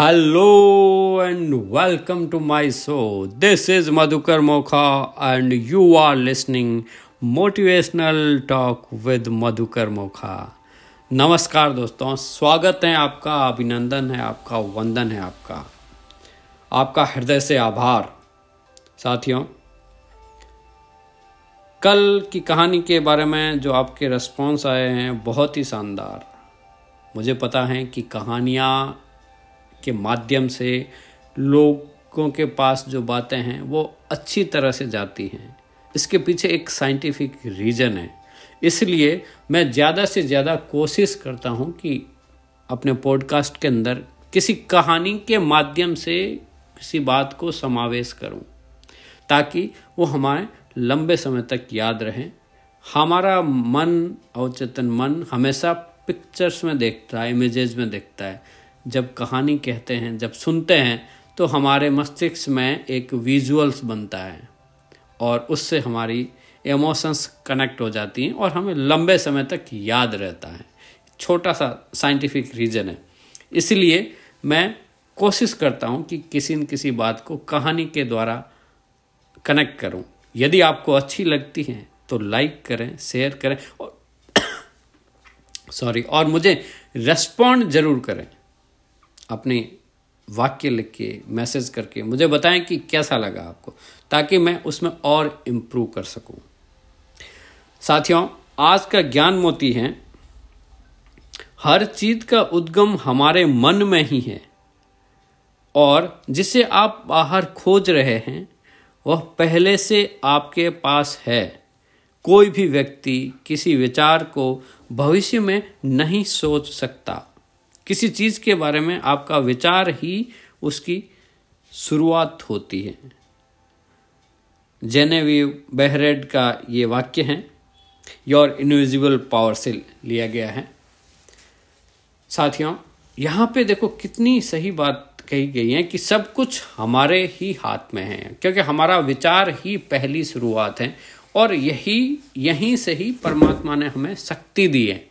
Hello and welcome to my show this is Madhukar Mokha and you are listening motivational talk with Madhukar Mokha नमस्कार दोस्तों, स्वागत है आपका, अभिनंदन है आपका, वंदन है आपका। आपका हृदय से आभार। साथियों, कल की कहानी के बारे में जो आपके रिस्पॉन्स आए हैं, बहुत ही शानदार। मुझे पता है कि कहानियाँ के माध्यम से लोगों के पास जो बातें हैं, वो अच्छी तरह से जाती हैं। इसके पीछे एक साइंटिफिक रीज़न है। इसलिए मैं ज़्यादा से ज़्यादा कोशिश करता हूँ कि अपने पॉडकास्ट के अंदर किसी कहानी के माध्यम से किसी बात को समावेश करूँ, ताकि वो हमारे लंबे समय तक याद रहें। हमारा मन, अवचेतन मन हमेशा पिक्चर्स में देखता है इमेजेस में देखता है। जब कहानी कहते हैं, जब सुनते हैं तो हमारे मस्तिष्क में एक विजुअल्स बनता है और उससे हमारी इमोशंस कनेक्ट हो जाती हैं और हमें लंबे समय तक याद रहता है। छोटा सा साइंटिफिक रीज़न है। इसलिए मैं कोशिश करता हूँ कि किसी न किसी बात को कहानी के द्वारा कनेक्ट करूँ। यदि आपको अच्छी लगती है तो लाइक करें शेयर करें और सॉरी और मुझे रेस्पॉन्ड ज़रूर करें। अपने वाक्य लिख के मैसेज करके, मुझे बताएँ कि कैसा लगा आपको, ताकि मैं उसमें और इम्प्रूव कर सकूँ। साथियों, आज का ज्ञान मोती है, हर चीज़ का उद्गम हमारे मन में ही है, और जिसे आप बाहर खोज रहे हैं, वह पहले से आपके पास है। कोई भी व्यक्ति किसी विचार को भविष्य में नहीं सोच सकता। किसी चीज़ के बारे में आपका विचार ही उसकी शुरुआत होती है। जेनेवी बहरेड का ये वाक्य है योर इनविजिबल पावर से लिया गया है। साथियों, यहाँ पे देखो कितनी सही बात कही गई है कि सब कुछ हमारे ही हाथ में है, क्योंकि हमारा विचार ही पहली शुरुआत है और यही, यहीं से ही परमात्मा ने हमें शक्ति दी है।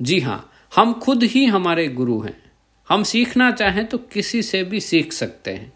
जी हाँ हम खुद ही हमारे गुरु हैं। हम सीखना चाहें तो किसी से भी सीख सकते हैं।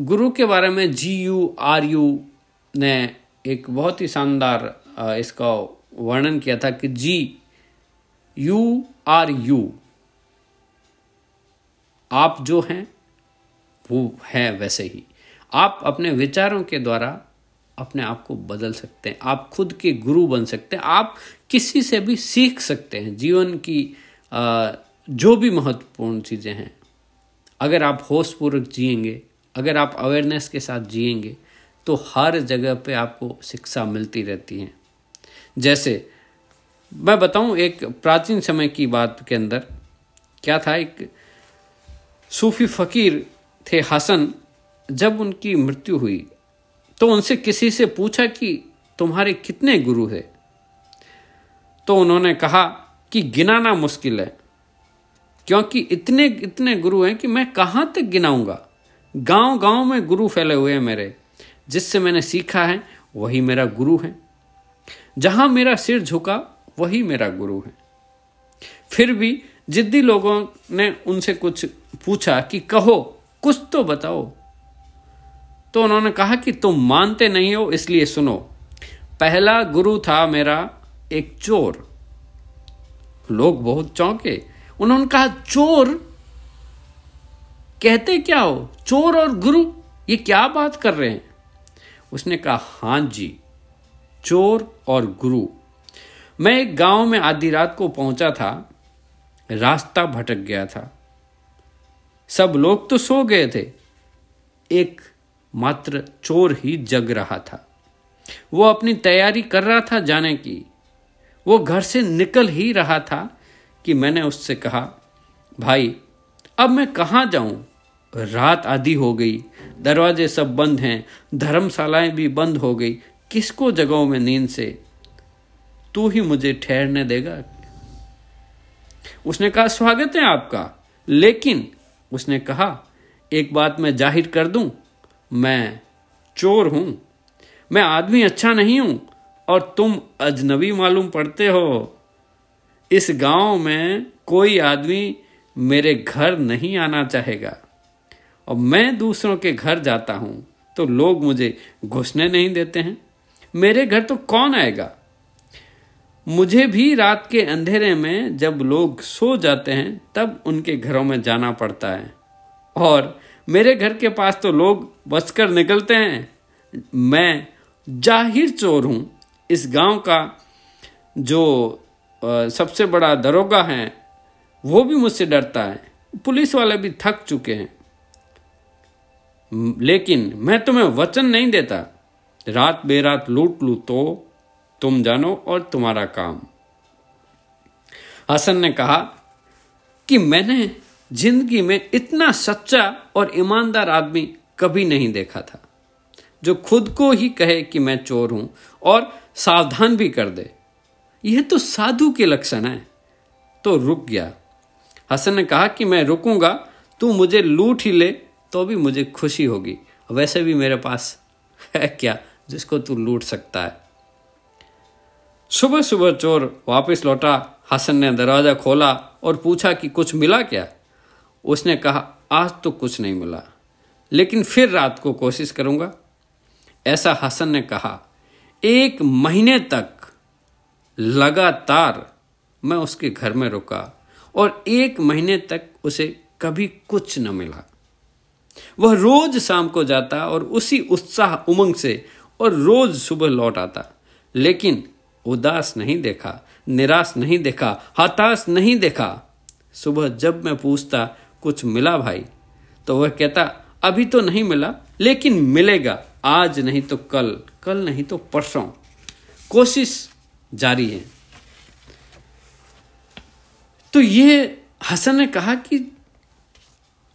गुरु के बारे में जी यू, आर यू ने एक बहुत ही शानदार इसका वर्णन किया था कि जी, यू, आर यू। आप जो हैं, वो है वैसे ही। आप अपने विचारों के द्वारा अपने आप को बदल सकते हैं। आप खुद के गुरु बन सकते हैं। आप किसी से भी सीख सकते हैं। जीवन की जो भी महत्वपूर्ण चीज़ें हैं। अगर आप होशपूर्वक जिएँगे, अगर आप अवेयरनेस के साथ जिएँगे तो हर जगह पे आपको शिक्षा मिलती रहती है। जैसे, मैं बताऊँ एक प्राचीन समय की बात के अंदर, क्या था एक सूफी फकीर थे हसन, जब उनकी मृत्यु हुई तो उनसे किसी से पूछा कि तुम्हारे कितने गुरु है? तो उन्होंने कहा कि गिनाना मुश्किल है, क्योंकि इतने इतने गुरु हैं कि मैं कहाँ तक गिनाऊँगा? गाँव गाँव में गुरु फैले हुए हैं मेरे। जिससे मैंने सीखा है, वही मेरा गुरु है। जहाँ मेरा सिर झुका, वही मेरा गुरु है। फिर भी जिद्दी लोगों ने उनसे कुछ पूछा कि कहो, कुछ तो बताओ। तो उन्होंने कहा कि तुम मानते नहीं हो, इसलिए सुनो। पहला गुरु था मेरा एक चोर। लोग बहुत चौंके। उन्होंने कहा, चोर? कहते क्या हो? चोर और गुरु, ये क्या बात कर रहे हैं? उसने कहा, हाँ जी, चोर और गुरु। मैं एक गाँव में आधी रात को पहुँचा था। रास्ता भटक गया था। सब लोग तो सो गए थे। एक मात्र चोर ही जग रहा था। वो अपनी तैयारी कर रहा था जाने की। वो घर से निकल ही रहा था कि मैंने उससे कहा, भाई, अब मैं कहाँ जाऊँ? रात आधी हो गई, दरवाजे सब बंद हैं, धर्मशालाएँ भी बंद हो गई। किसको जगहों में नींद से? तू ही मुझे ठहरने देगा। उसने कहा, स्वागत है आपका। लेकिन उसने कहा, एक बात मैं ज़ाहिर कर दूँ मैं चोर हूँ। मैं आदमी अच्छा नहीं हूँ, और तुम अजनबी मालूम पड़ते हो। इस गाँव में कोई आदमी मेरे घर नहीं आना चाहेगा, और मैं दूसरों के घर जाता हूँ तो लोग मुझे घुसने नहीं देते हैं। मेरे घर तो कौन आएगा? मुझे भी रात के अंधेरे में जब लोग सो जाते हैं, तब उनके घरों में जाना पड़ता है, और मेरे घर के पास तो लोग बसकर निकलते हैं। मैं ज़ाहिर चोर हूँ। इस गाँव का जो सबसे बड़ा दरोगा है, वो भी मुझसे डरता है। पुलिस वाले भी थक चुके हैं। लेकिन मैं तुम्हें वचन नहीं देता। रात बेरात लूट लू तो तुम जानो और तुम्हारा काम। हसन ने कहा कि मैंने ज़िंदगी में इतना सच्चा और ईमानदार आदमी कभी नहीं देखा था, जो खुद को ही कहे कि मैं चोर हूँ और सावधान भी कर दे। यह तो साधु के लक्षण है। तो रुक गया। हसन ने कहा कि मैं रुकूँगा, तू मुझे लूट ही ले तो भी मुझे खुशी होगी। वैसे भी मेरे पास है क्या जिसको तू लूट सकता है? सुबह सुबह चोर वापस लौटा। हसन ने दरवाज़ा खोला और पूछा कि कुछ मिला क्या? उसने कहा, आज तो कुछ नहीं मिला, लेकिन फिर रात को कोशिश करूँगा। ऐसा हसन ने कहा, एक महीने तक लगातार मैं उसके घर में रुका और एक महीने तक उसे कभी कुछ न मिला। वह रोज शाम को जाता और उसी उत्साह उमंग से और रोज सुबह लौट आता, लेकिन उदास नहीं देखा, निराश नहीं देखा, हताश नहीं देखा। सुबह जब मैं पूछता कुछ मिला भाई? तो वह कहता, अभी तो नहीं मिला, लेकिन मिलेगा। आज नहीं तो कल कल नहीं तो परसों। कोशिश जारी है। तो ये हसन ने कहा कि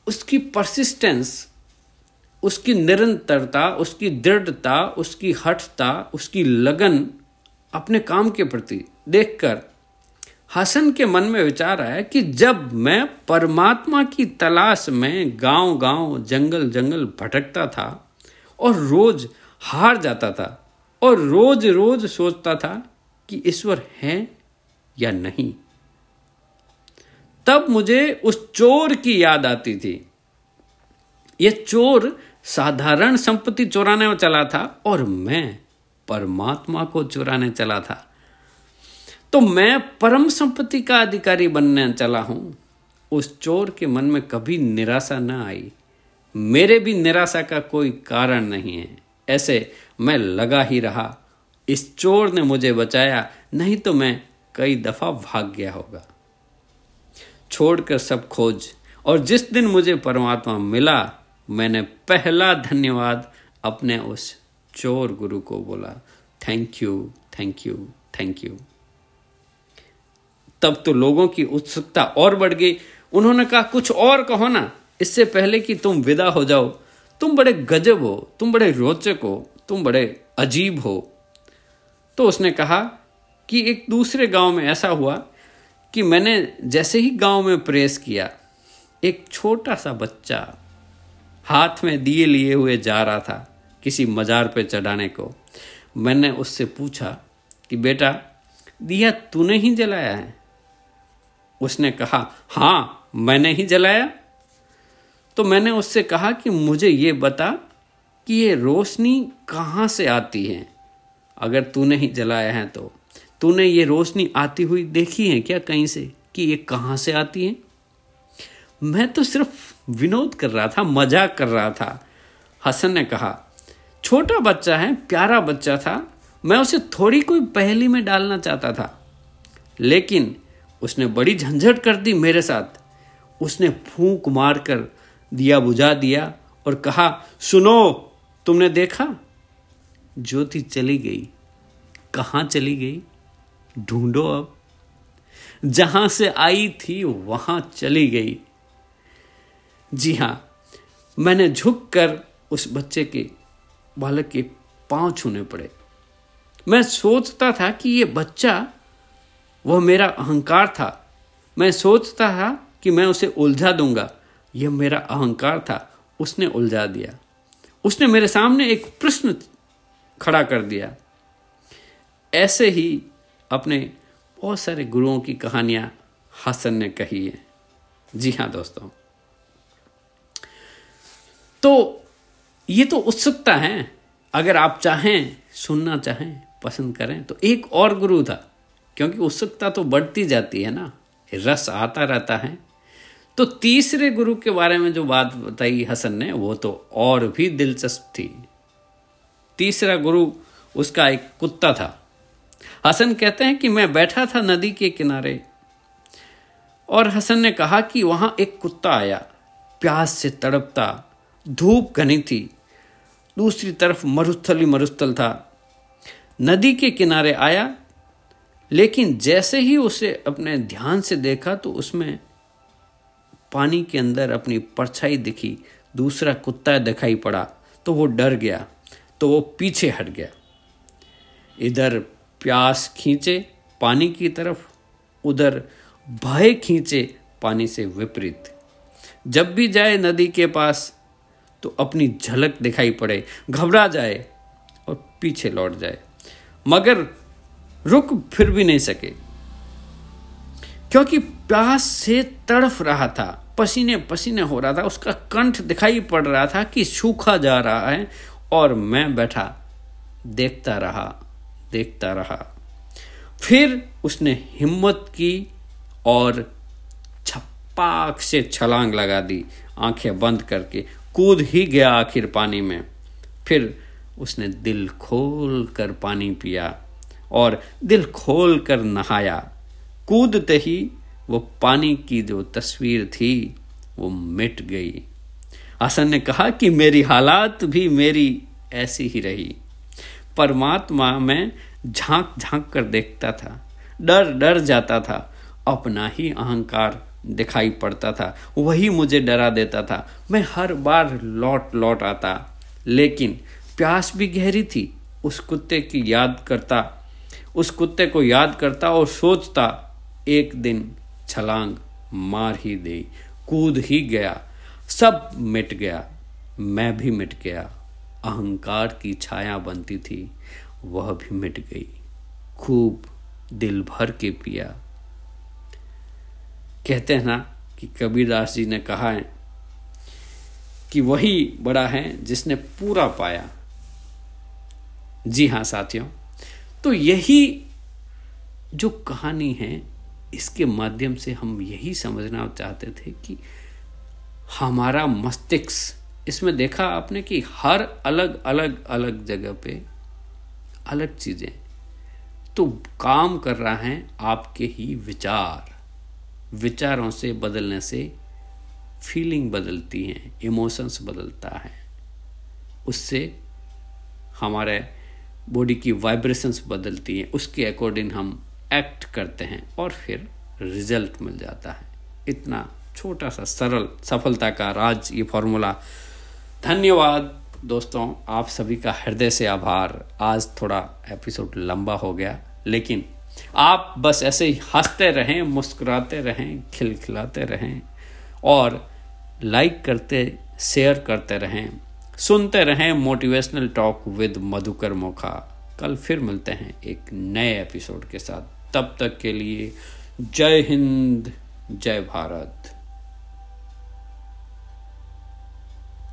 उसकी परसिस्टेंस उसकी निरंतरता, उसकी दृढ़ता, उसकी हठता, उसकी लगन अपने काम के प्रति देखकर हसन के मन में विचार आया कि जब मैं परमात्मा की तलाश में गाँव गाँव जंगल जंगल भटकता था और रोज हार जाता था और रोज रोज सोचता था कि ईश्वर है या नहीं, तब मुझे उस चोर की याद आती थी। यह चोर साधारण संपत्ति चुराने में चला था और मैं परमात्मा को चुराने चला था। तो मैं परम संपत्ति का अधिकारी बनने चला हूँ। उस चोर के मन में कभी निराशा ना आई। मेरे भी निराशा का कोई कारण नहीं है। ऐसे मैं लगा ही रहा। इस चोर ने मुझे बचाया, नहीं तो मैं कई दफ़ा भाग गया होगा। छोड़कर सब खोज, और जिस दिन मुझे परमात्मा मिला, मैंने पहला धन्यवाद अपने उस चोर गुरु को बोला thank you thank you thank you तब तो लोगों की उत्सुकता और बढ़ गई। उन्होंने कहा, कुछ और कहो ना, इससे पहले कि तुम विदा हो जाओ। तुम बड़े गजब हो, तुम बड़े रोचक हो, तुम बड़े अजीब हो। तो उसने कहा कि एक दूसरे गाँव में ऐसा हुआ कि मैंने जैसे ही गाँव में प्रेस किया, एक छोटा सा बच्चा हाथ में दिए लिए हुए जा रहा था किसी मजार पे चढ़ाने को। मैंने उससे पूछा कि, बेटा, दिया तूने ही जलाया है? उसने कहा हाँ मैंने ही जलाया। तो मैंने उससे कहा कि, मुझे ये बता कि ये रोशनी कहाँ से आती है? अगर तूने ही जलाया है तो। तूने ये रोशनी आती हुई देखी है क्या कहीं से कि ये कहाँ से आती है? मैं तो सिर्फ़ विनोद कर रहा था, मज़ाक कर रहा था। हसन ने कहा, छोटा बच्चा है, प्यारा बच्चा था। मैं उसे थोड़ी कोई पहली में डालना चाहता था। लेकिन उसने बड़ी झंझट कर दी मेरे साथ। उसने फूंक मारकर दिया, बुझा दिया और कहा, सुनो, तुमने देखा? ज्योति चली गई। कहाँ चली गई? ढूंढो अब। जहाँ से आई थी, वहाँ चली गई। जी हाँ, मैंने झुककर उस बच्चे के, बालक के पाँव छूने पड़े। मैं सोचता था कि ये बच्चा वह मेरा अहंकार था। मैं सोचता था कि मैं उसे उलझा दूँगा। यह मेरा अहंकार था। उसने उलझा दिया। उसने मेरे सामने एक प्रश्न खड़ा कर दिया। ऐसे ही अपने बहुत सारे गुरुओं की कहानियाँ हसन ने कही है। जी हाँ दोस्तों। तो ये तो उत्सुकता है। अगर आप चाहें, सुनना चाहें, पसंद करें तो एक और गुरु था। क्योंकि उत्सुकता तो बढ़ती जाती है ना, रस आता रहता है। तो तीसरे गुरु के बारे में जो बात बताई हसन ने, वो तो और भी दिलचस्प थी। तीसरा गुरु उसका एक कुत्ता था। हसन कहते हैं कि मैं बैठा था नदी के किनारे और हसन ने कहा कि वहाँ एक कुत्ता आया। प्यास से तड़पता, धूप घनी थी। दूसरी तरफ़ मरुस्थल ही मरुस्थल था। नदी के किनारे आया लेकिन जैसे ही उसे अपने ध्यान से देखा तो उसमें पानी के अंदर अपनी परछाई दिखी, दूसरा कुत्ता दिखाई पड़ा तो वो डर गया तो वो पीछे हट गया। इधर प्यास खींचे पानी की तरफ़, उधर भय खींचे पानी से विपरीत। जब भी जाए नदी के पास तो अपनी झलक दिखाई पड़े, घबरा जाए और पीछे लौट जाए। मगर रुक फिर भी नहीं सके। क्योंकि प्यास से तड़फ रहा था, पसीने पसीने हो रहा था, उसका कंठ दिखाई पड़ रहा था कि सूखा जा रहा है और मैं बैठा, देखता रहा देखता रहा। फिर उसने हिम्मत की और छप्पाक से छलांग लगा दी, आँखें बंद करके, कूद ही गया आखिर पानी में। फिर उसने दिल खोल कर पानी पिया। और दिल खोल कर नहाया। कूदते ही वो पानी की जो तस्वीर थी, वो मिट गई। हसन ने कहा कि मेरी हालात भी मेरी ऐसी ही रही। परमात्मा में झाँक झाँक कर देखता था। डर डर जाता था। अपना ही अहंकार दिखाई पड़ता था। वही मुझे डरा देता था। मैं हर बार लौट लौट आता। लेकिन प्यास भी गहरी थी। उस कुत्ते की याद करता उस कुत्ते को याद करता और सोचता, एक दिन छलांग मार ही दे, कूद ही गया, सब मिट गया, मैं भी मिट गया, अहंकार की छाया बनती थी, वह भी मिट गई, खूब दिल भर के पिया। कहते हैं ना कि कबीरदास जी ने कहा है कि वही बड़ा है जिसने पूरा पाया। जी हाँ साथियों तो यही जो कहानी है, इसके माध्यम से हम यही समझना चाहते थे कि हमारा मस्तिष्क, इसमें देखा आपने कि हर अलग अलग अलग जगह पे अलग चीज़ें। तो काम कर रहा है आपके ही विचार। विचारों से बदलने से फीलिंग बदलती हैं इमोशंस बदलता है। उससे हमारे बॉडी की वाइब्रेशंस बदलती हैं, उसके अकॉर्डिंग हम एक्ट करते हैं और फिर रिज़ल्ट मिल जाता है। इतना छोटा सा सरल सफलता का राज ये फॉर्मूला धन्यवाद दोस्तों, आप सभी का हृदय से आभार। आज थोड़ा एपिसोड लंबा हो गया, लेकिन आप बस ऐसे ही हँसते रहें, मुस्कुराते रहें, खिलखिलाते रहें और लाइक करते शेयर करते रहें। सुनते रहें motivational talk with Madhukar Mokha. कल फिर मिलते हैं एक नए एपिसोड के साथ। तब तक के लिए जय हिंद, जय भारत।